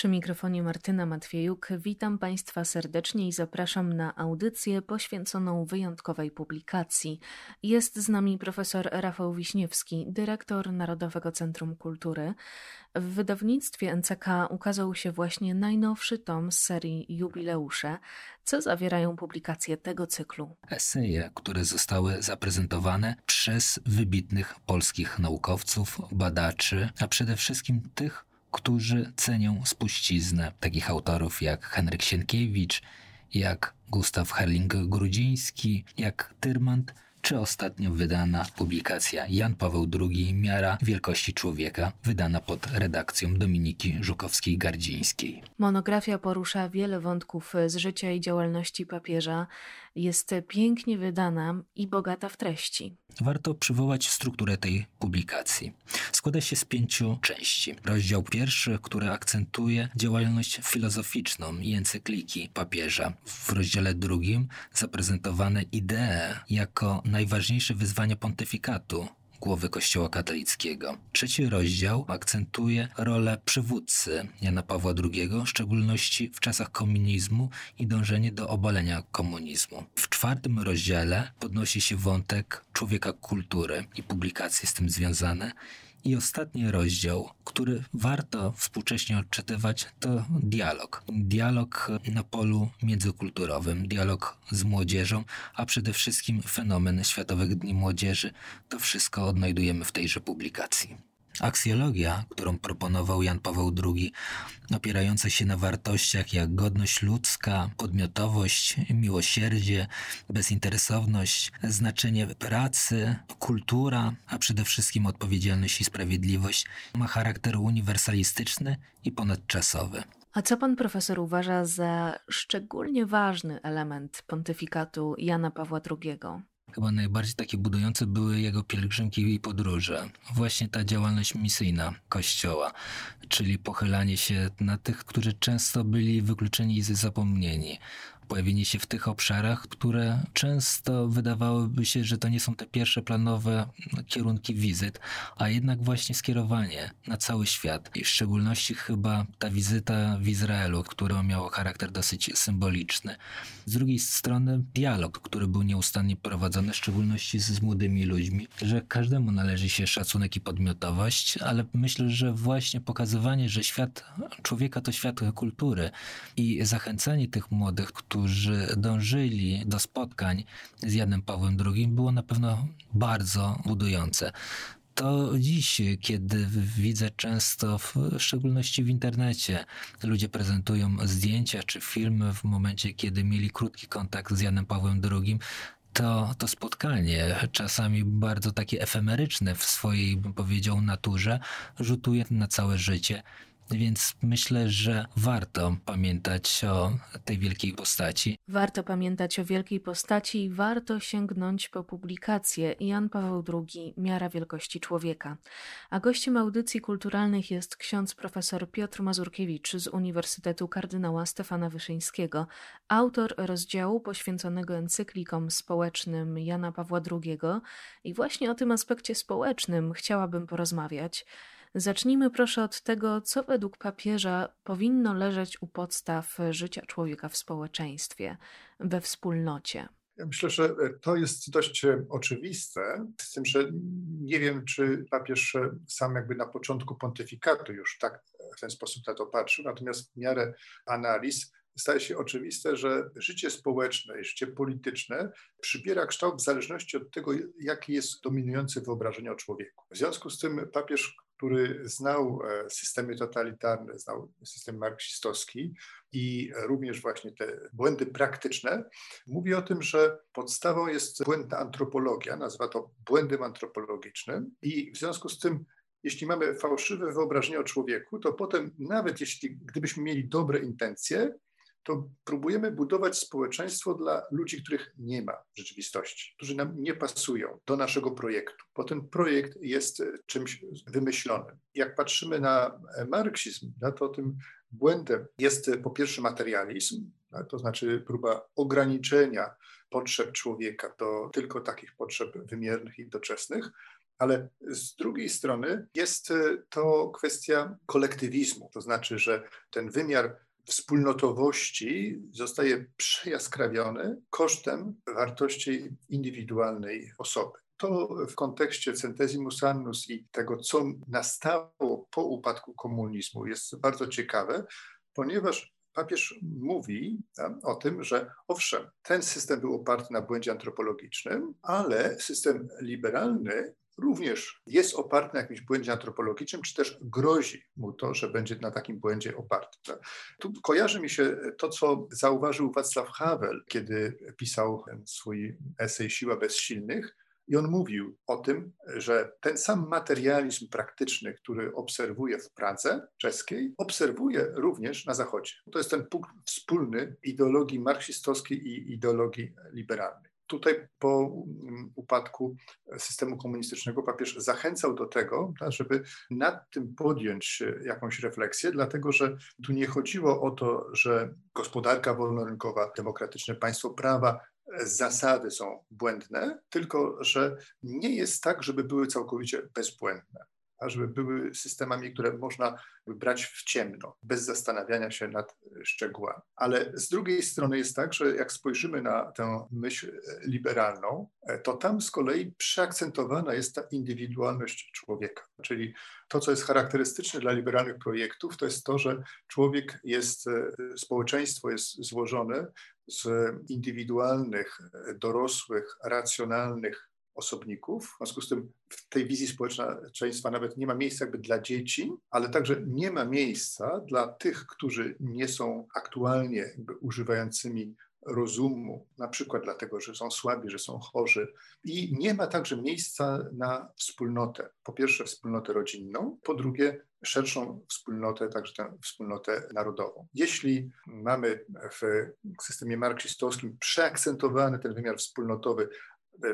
Przy mikrofonie Martyna Matwiejuk witam Państwa serdecznie i zapraszam na audycję poświęconą wyjątkowej publikacji. Jest z nami profesor Rafał Wiśniewski, dyrektor Narodowego Centrum Kultury. W wydawnictwie NCK ukazał się właśnie najnowszy tom z serii Jubileusze. Co zawierają publikacje tego cyklu? Eseje, które zostały zaprezentowane przez wybitnych polskich naukowców, badaczy, a przede wszystkim tych, którzy cenią spuściznę takich autorów jak Henryk Sienkiewicz, jak Gustaw Herling-Grudziński, jak Tyrmand, czy ostatnio wydana publikacja Jan Paweł II Miara Wielkości Człowieka, wydana pod redakcją Dominiki Żukowskiej-Gardzińskiej. Monografia porusza wiele wątków z życia i działalności papieża. Jest pięknie wydana i bogata w treści. Warto przywołać strukturę tej publikacji. Składa się z pięciu części. Rozdział pierwszy, który akcentuje działalność filozoficzną i encykliki papieża. W rozdziale drugim zaprezentowane idee jako najważniejsze wyzwania pontyfikatu głowy Kościoła katolickiego. Trzeci rozdział akcentuje rolę przywódcy Jana Pawła II, w szczególności w czasach komunizmu i dążenie do obalenia komunizmu. W czwartym rozdziale podnosi się wątek człowieka kultury i publikacje z tym związane i ostatni rozdział, który warto współcześnie odczytywać, to dialog. Dialog na polu międzykulturowym, dialog z młodzieżą, a przede wszystkim fenomen Światowych Dni Młodzieży. To wszystko odnajdujemy w tejże publikacji. Aksjologia, którą proponował Jan Paweł II, opierająca się na wartościach jak godność ludzka, podmiotowość, miłosierdzie, bezinteresowność, znaczenie pracy, kultura, a przede wszystkim odpowiedzialność i sprawiedliwość, ma charakter uniwersalistyczny i ponadczasowy. A co pan profesor uważa za szczególnie ważny element pontyfikatu Jana Pawła II? Chyba najbardziej takie budujące były jego pielgrzymki i podróże. Właśnie ta działalność misyjna Kościoła, czyli pochylanie się na tych, którzy często byli wykluczeni i zapomnieni pojawienie się w tych obszarach, które często wydawałyby się, że to nie są te pierwsze planowe kierunki wizyt, a jednak właśnie skierowanie na cały świat. I w szczególności chyba ta wizyta w Izraelu, która miała charakter dosyć symboliczny. Z drugiej strony dialog, który był nieustannie prowadzony, w szczególności z młodymi ludźmi, że każdemu należy się szacunek i podmiotowość, ale myślę, że właśnie pokazywanie, że świat człowieka to świat kultury i zachęcanie tych młodych, którzy którzy dążyli do spotkań z Janem Pawłem II, było na pewno bardzo budujące. To dziś, kiedy widzę często, w szczególności w internecie, ludzie prezentują zdjęcia czy filmy w momencie, kiedy mieli krótki kontakt z Janem Pawłem II, to, to spotkanie, czasami bardzo takie efemeryczne w swojej, bym powiedział, naturze, rzutuje na całe życie więc myślę, że warto pamiętać o tej wielkiej postaci. Warto pamiętać o wielkiej postaci i warto sięgnąć po publikację Jan Paweł II Miara Wielkości Człowieka. A gościem audycji kulturalnych jest ksiądz profesor Piotr Mazurkiewicz z Uniwersytetu Kardynała Stefana Wyszyńskiego, autor rozdziału poświęconego encyklikom społecznym Jana Pawła II i właśnie o tym aspekcie społecznym chciałabym porozmawiać. Zacznijmy proszę od tego, co według papieża powinno leżeć u podstaw życia człowieka w społeczeństwie, we wspólnocie. Ja myślę, że to jest dość oczywiste, z tym, że nie wiem, czy papież sam jakby na początku pontyfikatu już tak w ten sposób na to patrzył, natomiast w miarę analiz staje się oczywiste, że życie społeczne i życie polityczne przybiera kształt w zależności od tego, jakie jest dominujące wyobrażenie o człowieku. W związku z tym papież który znał e, systemy totalitarne, znał system marksistowski i również właśnie te błędy praktyczne, mówi o tym, że podstawą jest błędna antropologia, nazywa to błędem antropologicznym i w związku z tym jeśli mamy fałszywe wyobrażenie o człowieku, to potem nawet jeśli gdybyśmy mieli dobre intencje, to próbujemy budować społeczeństwo dla ludzi, których nie ma w rzeczywistości, którzy nam nie pasują do naszego projektu, bo ten projekt jest czymś wymyślonym. Jak patrzymy na marksizm, no to tym błędem jest po pierwsze materializm, to znaczy próba ograniczenia potrzeb człowieka do tylko takich potrzeb wymiernych i doczesnych, ale z drugiej strony jest to kwestia kolektywizmu, to znaczy, że ten wymiar wspólnotowości zostaje przejaskrawiony kosztem wartości indywidualnej osoby. To w kontekście centesimus annus i tego, co nastało po upadku komunizmu, jest bardzo ciekawe, ponieważ papież mówi o tym, że owszem, ten system był oparty na błędzie antropologicznym, ale system liberalny również jest oparty na jakimś błędzie antropologicznym, czy też grozi mu to, że będzie na takim błędzie oparty. Tu kojarzy mi się to, co zauważył Václav Havel, kiedy pisał swój esej Siła bezsilnych, i on mówił o tym, że ten sam materializm praktyczny, który obserwuje w Pradze czeskiej, obserwuje również na Zachodzie. To jest ten punkt wspólny ideologii marksistowskiej i ideologii liberalnej. Tutaj po mm, upadku systemu komunistycznego papież zachęcał do tego, żeby nad tym podjąć jakąś refleksję, dlatego że tu nie chodziło o to, że gospodarka wolnorynkowa, demokratyczne państwo prawa zasady są błędne, tylko że nie jest tak, żeby były całkowicie bezbłędne żeby były systemami, które można brać w ciemno, bez zastanawiania się nad szczegółami. Ale z drugiej strony jest tak, że jak spojrzymy na tę myśl liberalną, to tam z kolei przeakcentowana jest ta indywidualność człowieka. Czyli to, co jest charakterystyczne dla liberalnych projektów, to jest to, że człowiek jest, społeczeństwo jest złożone z indywidualnych, dorosłych, racjonalnych osobników. W związku z tym w tej wizji społeczeństwa nawet nie ma miejsca jakby dla dzieci, ale także nie ma miejsca dla tych, którzy nie są aktualnie jakby używającymi rozumu, na przykład dlatego, że są słabi, że są chorzy. I nie ma także miejsca na wspólnotę. Po pierwsze, wspólnotę rodzinną, po drugie, szerszą wspólnotę, także tę wspólnotę narodową. Jeśli mamy w systemie marksistowskim przeakcentowany ten wymiar wspólnotowy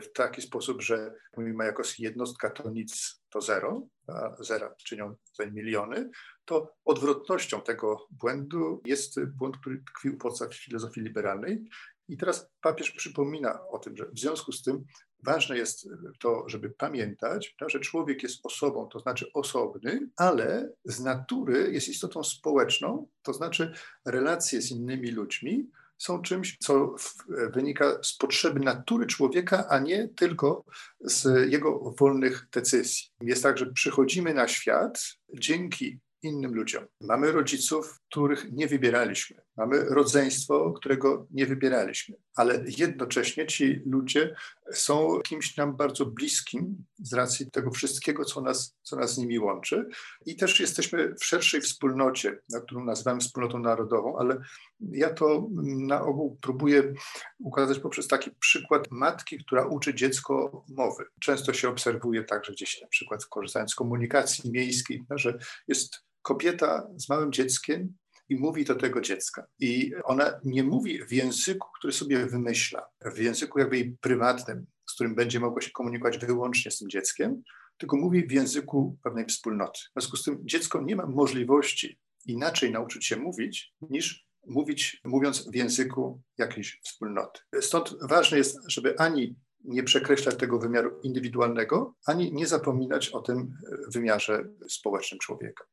w taki sposób, że mówimy jako jednostka to nic, to zero, a zera czynią tutaj miliony, to odwrotnością tego błędu jest błąd, który tkwi u podstaw filozofii liberalnej. I teraz papież przypomina o tym, że w związku z tym ważne jest to, żeby pamiętać, że człowiek jest osobą, to znaczy osobny, ale z natury jest istotą społeczną, to znaczy relacje z innymi ludźmi są czymś, co wynika z potrzeby natury człowieka, a nie tylko z jego wolnych decyzji. Jest tak, że przychodzimy na świat dzięki innym ludziom. Mamy rodziców, których nie wybieraliśmy. Mamy rodzeństwo, którego nie wybieraliśmy. Ale jednocześnie ci ludzie są kimś nam bardzo bliskim z racji tego wszystkiego, co nas, co nas z nimi łączy. I też jesteśmy w szerszej wspólnocie, którą nazywamy wspólnotą narodową, ale ja to na ogół próbuję ukazać poprzez taki przykład matki, która uczy dziecko mowy. Często się obserwuje także gdzieś na przykład korzystając z komunikacji miejskiej, że jest kobieta z małym dzieckiem i mówi do tego dziecka. I ona nie mówi w języku, który sobie wymyśla, w języku jakby jej prywatnym, z którym będzie mogła się komunikować wyłącznie z tym dzieckiem, tylko mówi w języku pewnej wspólnoty. W związku z tym dziecko nie ma możliwości inaczej nauczyć się mówić, niż mówić, mówiąc w języku jakiejś wspólnoty. Stąd ważne jest, żeby ani nie przekreślać tego wymiaru indywidualnego, ani nie zapominać o tym wymiarze społecznym człowieka.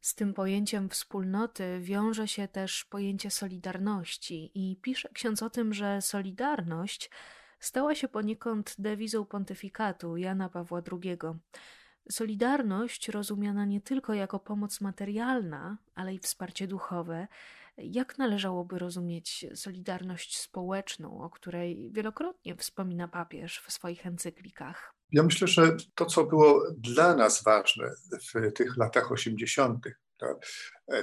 Z tym pojęciem wspólnoty wiąże się też pojęcie solidarności, i pisze ksiądz o tym, że solidarność stała się poniekąd dewizą pontyfikatu Jana Pawła II. Solidarność rozumiana nie tylko jako pomoc materialna, ale i wsparcie duchowe. Jak należałoby rozumieć solidarność społeczną, o której wielokrotnie wspomina papież w swoich encyklikach? Ja myślę, że to, co było dla nas ważne w tych latach 80.,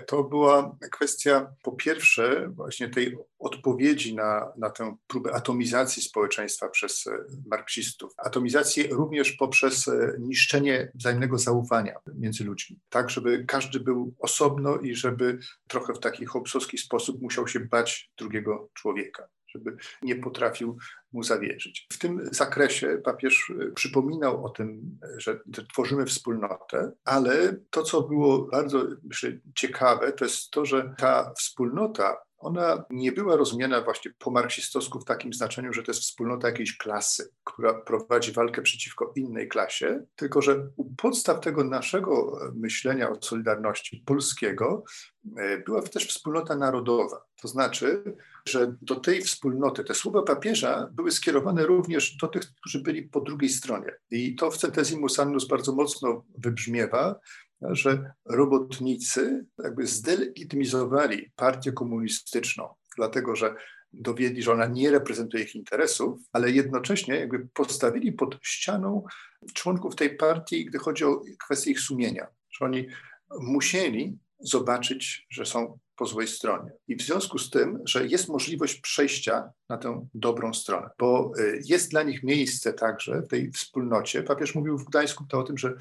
to była kwestia po pierwsze właśnie tej odpowiedzi na, na tę próbę atomizacji społeczeństwa przez marksistów. Atomizacji również poprzez niszczenie wzajemnego zaufania między ludźmi, tak żeby każdy był osobno i żeby trochę w taki hobbesowski sposób musiał się bać drugiego człowieka żeby nie potrafił mu zawierzyć. W tym zakresie papież przypominał o tym, że tworzymy wspólnotę, ale to, co było bardzo myślę, ciekawe, to jest to, że ta wspólnota ona nie była rozumiana właśnie po marksistowsku w takim znaczeniu, że to jest wspólnota jakiejś klasy, która prowadzi walkę przeciwko innej klasie, tylko że u podstaw tego naszego myślenia o Solidarności polskiego e, była też wspólnota narodowa. To znaczy, że do tej wspólnoty te słowa papieża były skierowane również do tych, którzy byli po drugiej stronie. I to w Centesimus Annus bardzo mocno wybrzmiewa, że robotnicy jakby zdelegitymizowali partię komunistyczną, dlatego że dowiedli, że ona nie reprezentuje ich interesów, ale jednocześnie jakby postawili pod ścianą członków tej partii, gdy chodzi o kwestię ich sumienia, że oni musieli zobaczyć, że są po złej stronie. I w związku z tym, że jest możliwość przejścia na tę dobrą stronę, bo y, jest dla nich miejsce także w tej wspólnocie. Papież mówił w Gdańsku to o tym, że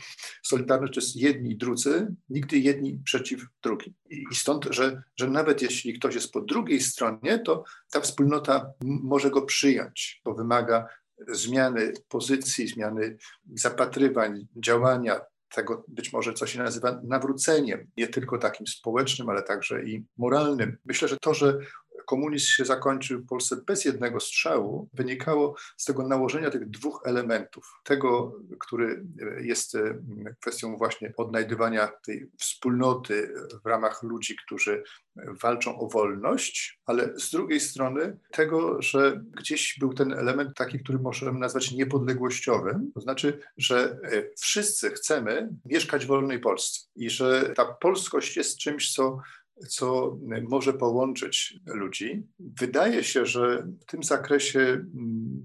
Solidarność to jest jedni i drudzy, nigdy jedni przeciw drugim. I stąd, że, że nawet jeśli ktoś jest po drugiej stronie, to ta wspólnota może go przyjąć, bo wymaga zmiany pozycji, zmiany zapatrywań, działania, tego być może, co się nazywa nawróceniem, nie tylko takim społecznym, ale także i moralnym. Myślę, że to, że komunizm się zakończył w Polsce bez jednego strzału, wynikało z tego nałożenia tych dwóch elementów. Tego, który jest e, kwestią właśnie odnajdywania tej wspólnoty w ramach ludzi, którzy walczą o wolność, ale z drugiej strony tego, że gdzieś był ten element taki, który możemy nazwać niepodległościowym, to znaczy, że e, wszyscy chcemy mieszkać w wolnej Polsce i że ta polskość jest czymś, co co może połączyć ludzi. Wydaje się, że w tym zakresie mm,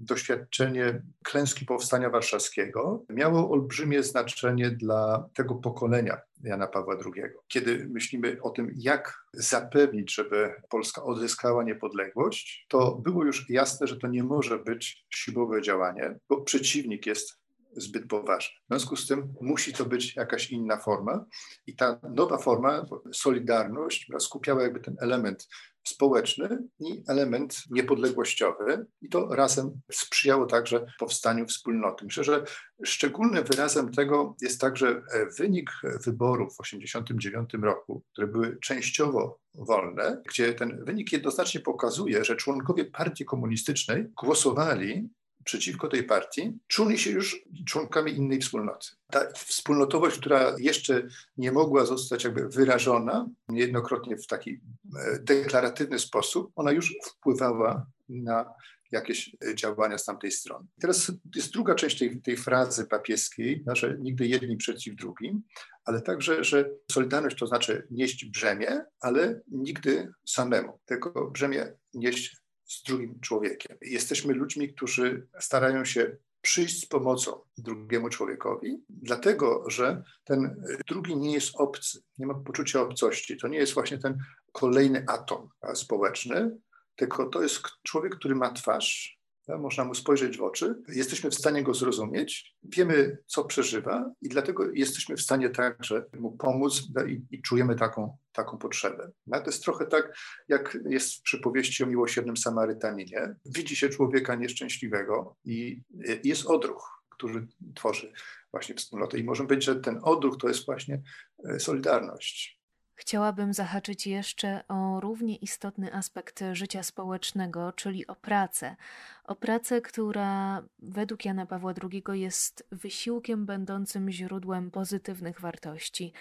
doświadczenie klęski Powstania Warszawskiego miało olbrzymie znaczenie dla tego pokolenia Jana Pawła II. Kiedy myślimy o tym, jak zapewnić, żeby Polska odzyskała niepodległość, to było już jasne, że to nie może być siłowe działanie, bo przeciwnik jest zbyt poważne. W związku z tym musi to być jakaś inna forma i ta nowa forma, Solidarność, skupiała jakby ten element społeczny i element niepodległościowy i to razem sprzyjało także powstaniu wspólnoty. Myślę, że szczególnym wyrazem tego jest także wynik wyborów w 1989 roku, które były częściowo wolne, gdzie ten wynik jednoznacznie pokazuje, że członkowie partii komunistycznej głosowali przeciwko tej partii, czuli się już członkami innej wspólnoty. Ta wspólnotowość, która jeszcze nie mogła zostać jakby wyrażona niejednokrotnie w taki e, deklaratywny sposób, ona już wpływała na jakieś e, działania z tamtej strony. Teraz jest druga część tej, tej frazy papieskiej, że nigdy jedni przeciw drugim, ale także, że solidarność to znaczy nieść brzemię, ale nigdy samemu. Tylko brzemię nieść z drugim człowiekiem. Jesteśmy ludźmi, którzy starają się przyjść z pomocą drugiemu człowiekowi, dlatego że ten drugi nie jest obcy, nie ma poczucia obcości. To nie jest właśnie ten kolejny atom społeczny, tylko to jest człowiek, który ma twarz, można mu spojrzeć w oczy, jesteśmy w stanie go zrozumieć, wiemy, co przeżywa i dlatego jesteśmy w stanie także mu pomóc i, i czujemy taką, taką potrzebę. No, to jest trochę tak, jak jest w przypowieści o miłosiernym Samarytaninie. Widzi się człowieka nieszczęśliwego i jest odruch, który tworzy właśnie wspólnotę. I możemy powiedzieć, że ten odruch to jest właśnie e, solidarność. Chciałabym zahaczyć jeszcze o równie istotny aspekt życia społecznego, czyli o pracę. O pracę, która według Jana Pawła II jest wysiłkiem będącym źródłem pozytywnych wartości.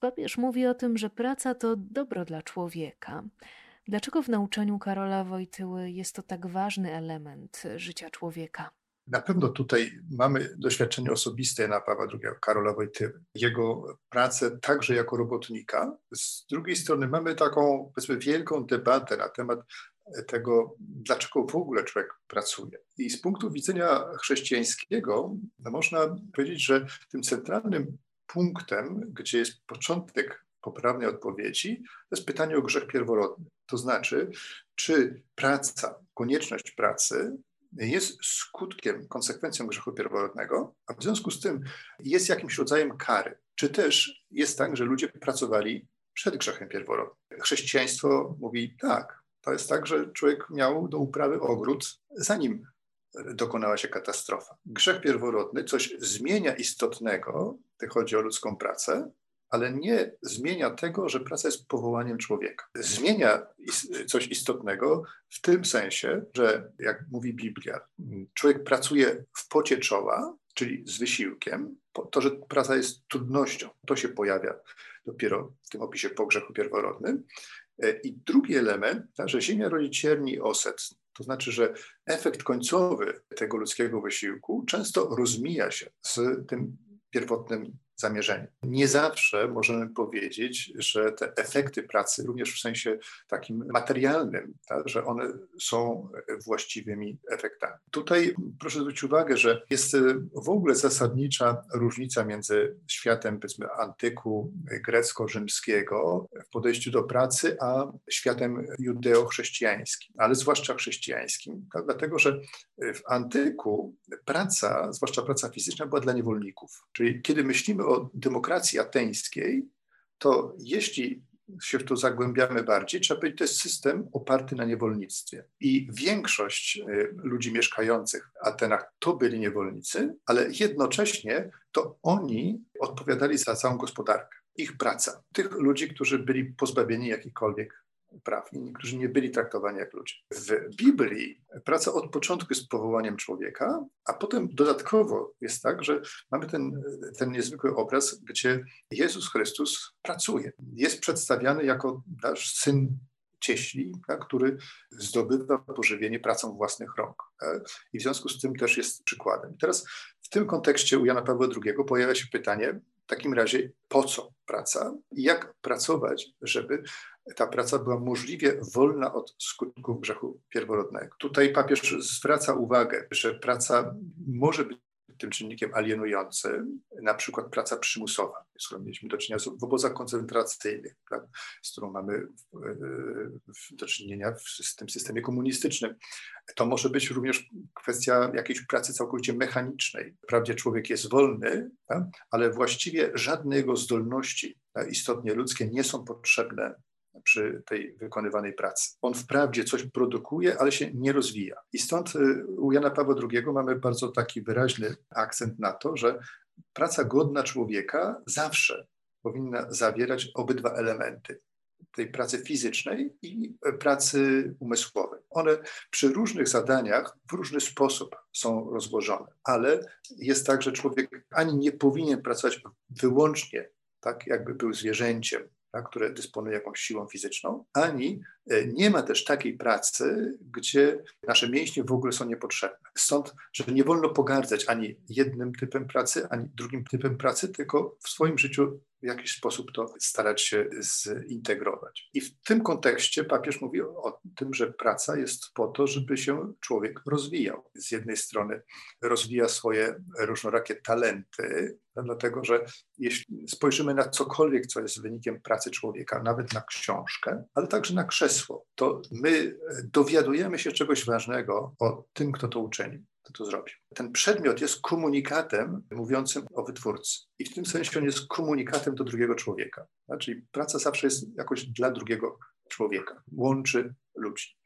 Papież mówi o tym, że praca to dobro dla człowieka. Dlaczego w nauczaniu Karola Wojtyły jest to tak ważny element życia człowieka? Na pewno tutaj mamy doświadczenie osobiste Jana Pawła II, Karola Wojtyły, jego pracę także jako robotnika. Z drugiej strony mamy taką, powiedzmy, wielką debatę na temat tego, dlaczego w ogóle człowiek pracuje. I z punktu widzenia chrześcijańskiego no można powiedzieć, że tym centralnym punktem, gdzie jest początek poprawnej odpowiedzi, to jest pytanie o grzech pierworodny. To znaczy, czy praca, konieczność pracy jest skutkiem, konsekwencją grzechu pierworodnego, a w związku z tym jest jakimś rodzajem kary. Czy też jest tak, że ludzie pracowali przed grzechem pierworodnym? Chrześcijaństwo mówi tak, to jest tak, że człowiek miał do uprawy ogród, zanim dokonała się katastrofa. Grzech pierworodny coś zmienia istotnego, gdy chodzi o ludzką pracę, ale nie zmienia tego, że praca jest powołaniem człowieka. Zmienia coś istotnego w tym sensie, że jak mówi Biblia, człowiek pracuje w pocie czoła, czyli z wysiłkiem. To, że praca jest trudnością, to się pojawia dopiero w tym opisie po grzechu pierworodnym. I drugi element, że ziemia rodzi cierni oset. To znaczy, że efekt końcowy tego ludzkiego wysiłku często rozmija się z tym pierwotnym zamierzenie. Nie zawsze możemy powiedzieć, że te efekty pracy, również w sensie takim materialnym, tak, że one są właściwymi efektami. Tutaj proszę zwrócić uwagę, że jest w ogóle zasadnicza różnica między światem, powiedzmy, antyku grecko-rzymskiego w podejściu do pracy, a światem judeo-chrześcijańskim, ale zwłaszcza chrześcijańskim, tak, dlatego że w antyku praca, zwłaszcza praca fizyczna, była dla niewolników. Czyli kiedy myślimy o demokracji ateńskiej, to jeśli się w to zagłębiamy bardziej, trzeba powiedzieć, to jest system oparty na niewolnictwie. I większość y, ludzi mieszkających w Atenach to byli niewolnicy, ale jednocześnie to oni odpowiadali za całą gospodarkę. Ich praca. Tych ludzi, którzy byli pozbawieni jakichkolwiek praw. i którzy nie byli traktowani jak ludzie. W Biblii praca od początku jest powołaniem człowieka, a potem dodatkowo jest tak, że mamy ten, ten niezwykły obraz, gdzie Jezus Chrystus pracuje. Jest przedstawiany jako nasz syn cieśli, tak, który zdobywa pożywienie pracą własnych rąk. I w związku z tym też jest przykładem. Teraz w tym kontekście u Jana Pawła II pojawia się pytanie, w takim razie po co praca i jak pracować, żeby ta praca była możliwie wolna od skutków grzechu pierworodnego. Tutaj papież zwraca uwagę, że praca może być tym czynnikiem alienującym, na przykład praca przymusowa, z którą mieliśmy do czynienia w obozach koncentracyjnych, tak, z którą mamy do czynienia w tym systemie komunistycznym. To może być również kwestia jakiejś pracy całkowicie mechanicznej. Wprawdzie człowiek jest wolny, tak, ale właściwie żadne jego zdolności istotnie ludzkie nie są potrzebne przy tej wykonywanej pracy. On wprawdzie coś produkuje, ale się nie rozwija. I stąd y, u Jana Pawła II mamy bardzo taki wyraźny akcent na to, że praca godna człowieka zawsze powinna zawierać obydwa elementy tej pracy fizycznej i pracy umysłowej. One przy różnych zadaniach w różny sposób są rozłożone, ale jest tak, że człowiek ani nie powinien pracować wyłącznie tak, jakby był zwierzęciem, które dysponuje jakąś siłą fizyczną, ani e, nie ma też takiej pracy, gdzie nasze mięśnie w ogóle są niepotrzebne. Stąd, że nie wolno pogardzać ani jednym typem pracy, ani drugim typem pracy, tylko w swoim życiu w jakiś sposób to starać się zintegrować. I w tym kontekście papież mówi o tym, że praca jest po to, żeby się człowiek rozwijał. Z jednej strony rozwija swoje różnorakie talenty, dlatego że jeśli spojrzymy na cokolwiek, co jest wynikiem pracy człowieka, nawet na książkę, ale także na krzesło, to my dowiadujemy się czegoś ważnego o tym, kto to uczynił kto to zrobił. Ten przedmiot jest komunikatem mówiącym o wytwórcy. I w tym sensie on jest komunikatem do drugiego człowieka. Czyli praca zawsze jest jakoś dla drugiego człowieka, łączy ludzi.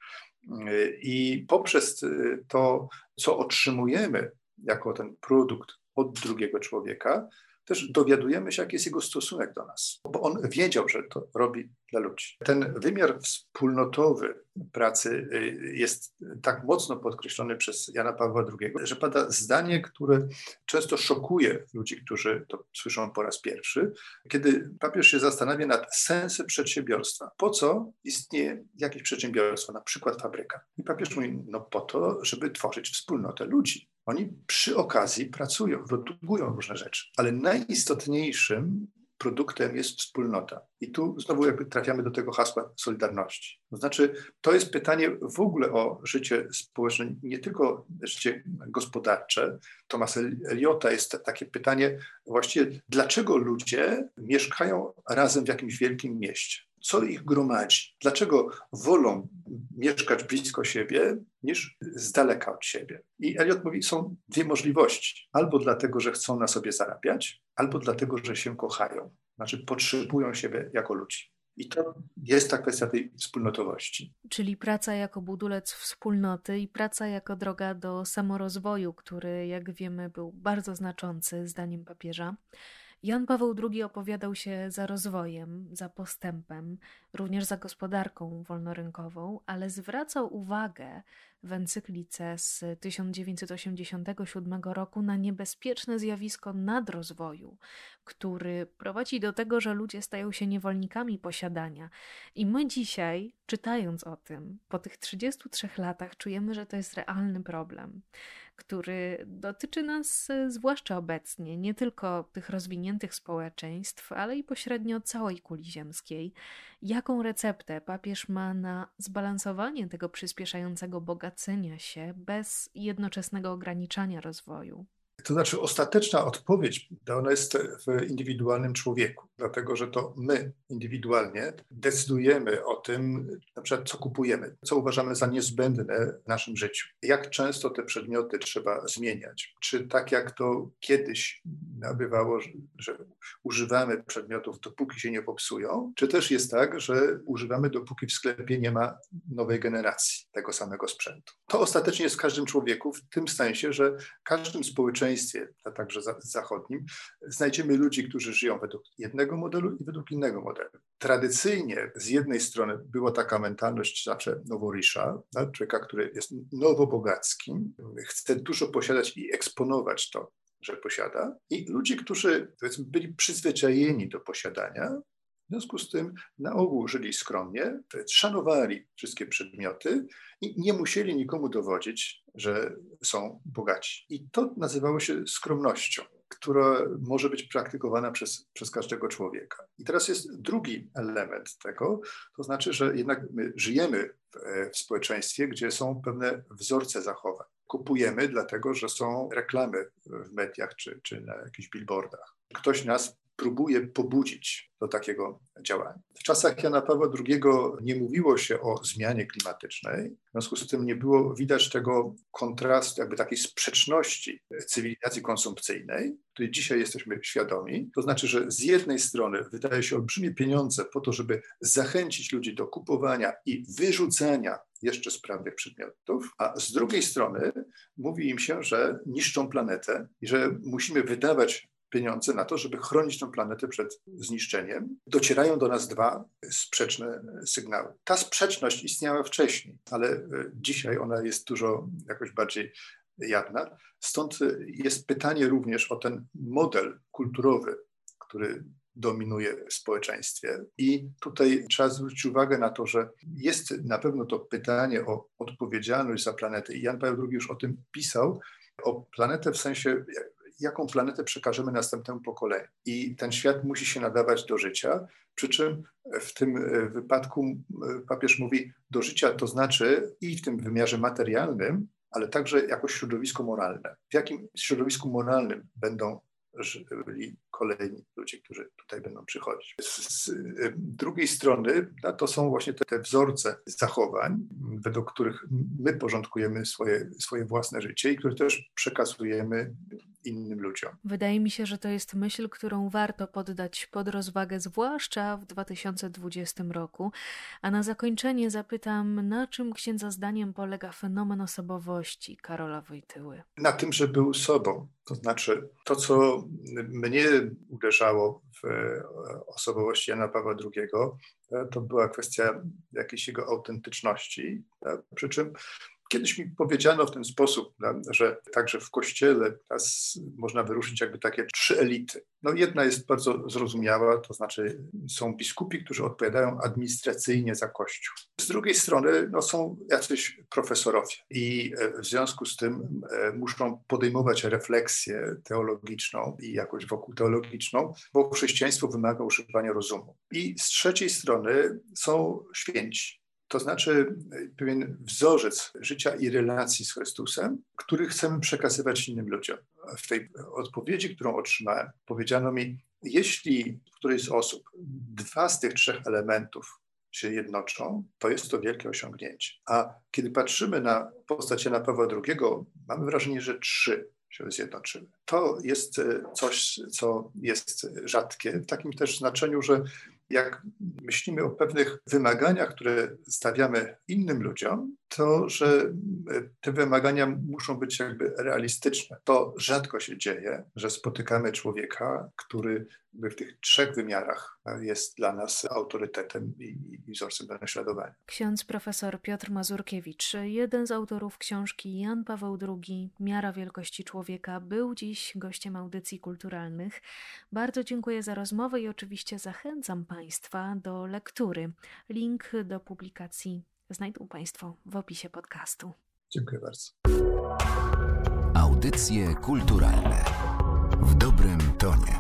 I poprzez to, co otrzymujemy jako ten produkt od drugiego człowieka, też dowiadujemy się, jaki jest jego stosunek do nas, bo on wiedział, że to robi dla ludzi. Ten wymiar wspólnotowy pracy y, jest tak mocno podkreślony przez Jana Pawła II, że pada zdanie, które często szokuje ludzi, którzy to słyszą po raz pierwszy, kiedy papież się zastanawia nad sensem przedsiębiorstwa. Po co istnieje jakieś przedsiębiorstwo, na przykład fabryka? I papież mówi, no po to, żeby tworzyć wspólnotę ludzi. Oni przy okazji pracują, produkują różne rzeczy, ale najistotniejszym produktem jest wspólnota. I tu znowu jakby trafiamy do tego hasła solidarności. To znaczy, to jest pytanie w ogóle o życie społeczne, nie tylko życie gospodarcze. Tomasa Eliota jest takie pytanie właściwie, dlaczego ludzie mieszkają razem w jakimś wielkim mieście? Co ich gromadzi, dlaczego wolą mieszkać blisko siebie niż z daleka od siebie. I Eliot mówi, są dwie możliwości. Albo dlatego, że chcą na sobie zarabiać, albo dlatego, że się kochają. Znaczy potrzebują siebie jako ludzi. I to jest ta kwestia tej wspólnotowości. Czyli praca jako budulec wspólnoty i praca jako droga do samorozwoju, który, jak wiemy, był bardzo znaczący, zdaniem papieża. Jan Paweł II opowiadał się za rozwojem, za postępem, również za gospodarką wolnorynkową, ale zwracał uwagę w encyklice z 1987 roku na niebezpieczne zjawisko nadrozwoju, który prowadzi do tego, że ludzie stają się niewolnikami posiadania. I my dzisiaj, czytając o tym, po tych 33 latach, czujemy, że to jest realny problem który dotyczy nas e, zwłaszcza obecnie, nie tylko tych rozwiniętych społeczeństw, ale i pośrednio całej kuli ziemskiej. Jaką receptę papież ma na zbalansowanie tego przyspieszającego bogacenia się bez jednoczesnego ograniczania rozwoju? To znaczy, ostateczna odpowiedź ona jest w indywidualnym człowieku, dlatego że to my indywidualnie decydujemy o tym, na przykład co kupujemy, co uważamy za niezbędne w naszym życiu. Jak często te przedmioty trzeba zmieniać? Czy tak jak to kiedyś bywało, że używamy przedmiotów dopóki się nie popsują, czy też jest tak, że używamy dopóki w sklepie nie ma nowej generacji tego samego sprzętu? To ostatecznie jest w każdym człowieku, w tym sensie, że w każdym społeczeństwie, a także zachodnim, znajdziemy ludzi, którzy żyją według jednego modelu i według innego modelu. Tradycyjnie z jednej strony była taka mentalność zawsze noworisza, tak? człowieka, który jest nowobogackim, chce dużo posiadać i eksponować to, że posiada, i ludzi, którzy byli przyzwyczajeni do posiadania, w związku z tym na ogół żyli skromnie, szanowali wszystkie przedmioty i nie musieli nikomu dowodzić, że są bogaci. I to nazywało się skromnością, która może być praktykowana przez, przez każdego człowieka. I teraz jest drugi element tego, to znaczy, że jednak my żyjemy w, w społeczeństwie, gdzie są pewne wzorce zachowań. Kupujemy dlatego, że są reklamy w mediach czy, czy na jakichś billboardach. Ktoś nas próbuje pobudzić do takiego działania. W czasach Jana Pawła II nie mówiło się o zmianie klimatycznej, w związku z tym nie było widać tego kontrastu, jakby takiej sprzeczności cywilizacji konsumpcyjnej, której dzisiaj jesteśmy świadomi. To znaczy, że z jednej strony wydaje się olbrzymie pieniądze po to, żeby zachęcić ludzi do kupowania i wyrzucania jeszcze sprawnych przedmiotów, a z drugiej strony mówi im się, że niszczą planetę i że musimy wydawać pieniądze na to, żeby chronić tę planetę przed zniszczeniem, docierają do nas dwa sprzeczne sygnały. Ta sprzeczność istniała wcześniej, ale e, dzisiaj ona jest dużo jakoś bardziej jawna. Stąd jest pytanie również o ten model kulturowy, który dominuje w społeczeństwie. I tutaj trzeba zwrócić uwagę na to, że jest na pewno to pytanie o odpowiedzialność za planetę. I Jan Paweł II już o tym pisał, o planetę w sensie jaką planetę przekażemy następnemu pokoleniu. I ten świat musi się nadawać do życia, przy czym w tym e, wypadku e, papież mówi do życia, to znaczy i w tym wymiarze materialnym, ale także jako środowisko moralne. W jakim środowisku moralnym będą żyli kolejni ludzie, którzy tutaj będą przychodzić. Z, drugiej strony no, to są właśnie te, te, wzorce zachowań, według których my porządkujemy swoje, swoje własne życie i które też przekazujemy innym ludziom. Wydaje mi się, że to jest myśl, którą warto poddać pod rozwagę, zwłaszcza w 2020 roku. A na zakończenie zapytam, na czym księdza zdaniem polega fenomen osobowości Karola Wojtyły? Na tym, że był sobą. To znaczy, to co mnie uderzało w e, osobowości Jana Pawła II, e, to była kwestia jakiejś jego autentyczności. E, przy czym Kiedyś mi powiedziano w ten sposób, że także w kościele można wyruszyć jakby takie trzy elity. No jedna jest bardzo zrozumiała, to znaczy są biskupi, którzy odpowiadają administracyjnie za kościół. Z drugiej strony no, są jacyś profesorowie i e, w związku z tym e, muszą podejmować refleksję teologiczną i jakoś wokół teologiczną, bo chrześcijaństwo wymaga używania rozumu. I z trzeciej strony są święci to znaczy e, pewien wzorzec życia i relacji z Chrystusem, który chcemy przekazywać innym ludziom. W tej odpowiedzi, którą otrzymałem, powiedziano mi, jeśli w którejś z osób dwa z tych trzech elementów się jednoczą, to jest to wielkie osiągnięcie. A kiedy patrzymy na postać Jana Pawła II, mamy wrażenie, że trzy się zjednoczyły. To jest e, coś, co jest rzadkie, w takim też znaczeniu, że jak myślimy o pewnych wymaganiach, które stawiamy innym ludziom, to że te wymagania muszą być jakby realistyczne. To rzadko się dzieje, że spotykamy człowieka, który w tych trzech wymiarach jest dla nas autorytetem i, i wzorcem do naśladowania. Ksiądz profesor Piotr Mazurkiewicz, jeden z autorów książki Jan Paweł II Miara wielkości człowieka, był dziś gościem audycji kulturalnych. Bardzo dziękuję za rozmowę i oczywiście zachęcam Państwa do lektury. Link do publikacji znajdą Państwo w opisie podcastu. Dziękuję bardzo. Audycje kulturalne w dobrym tonie.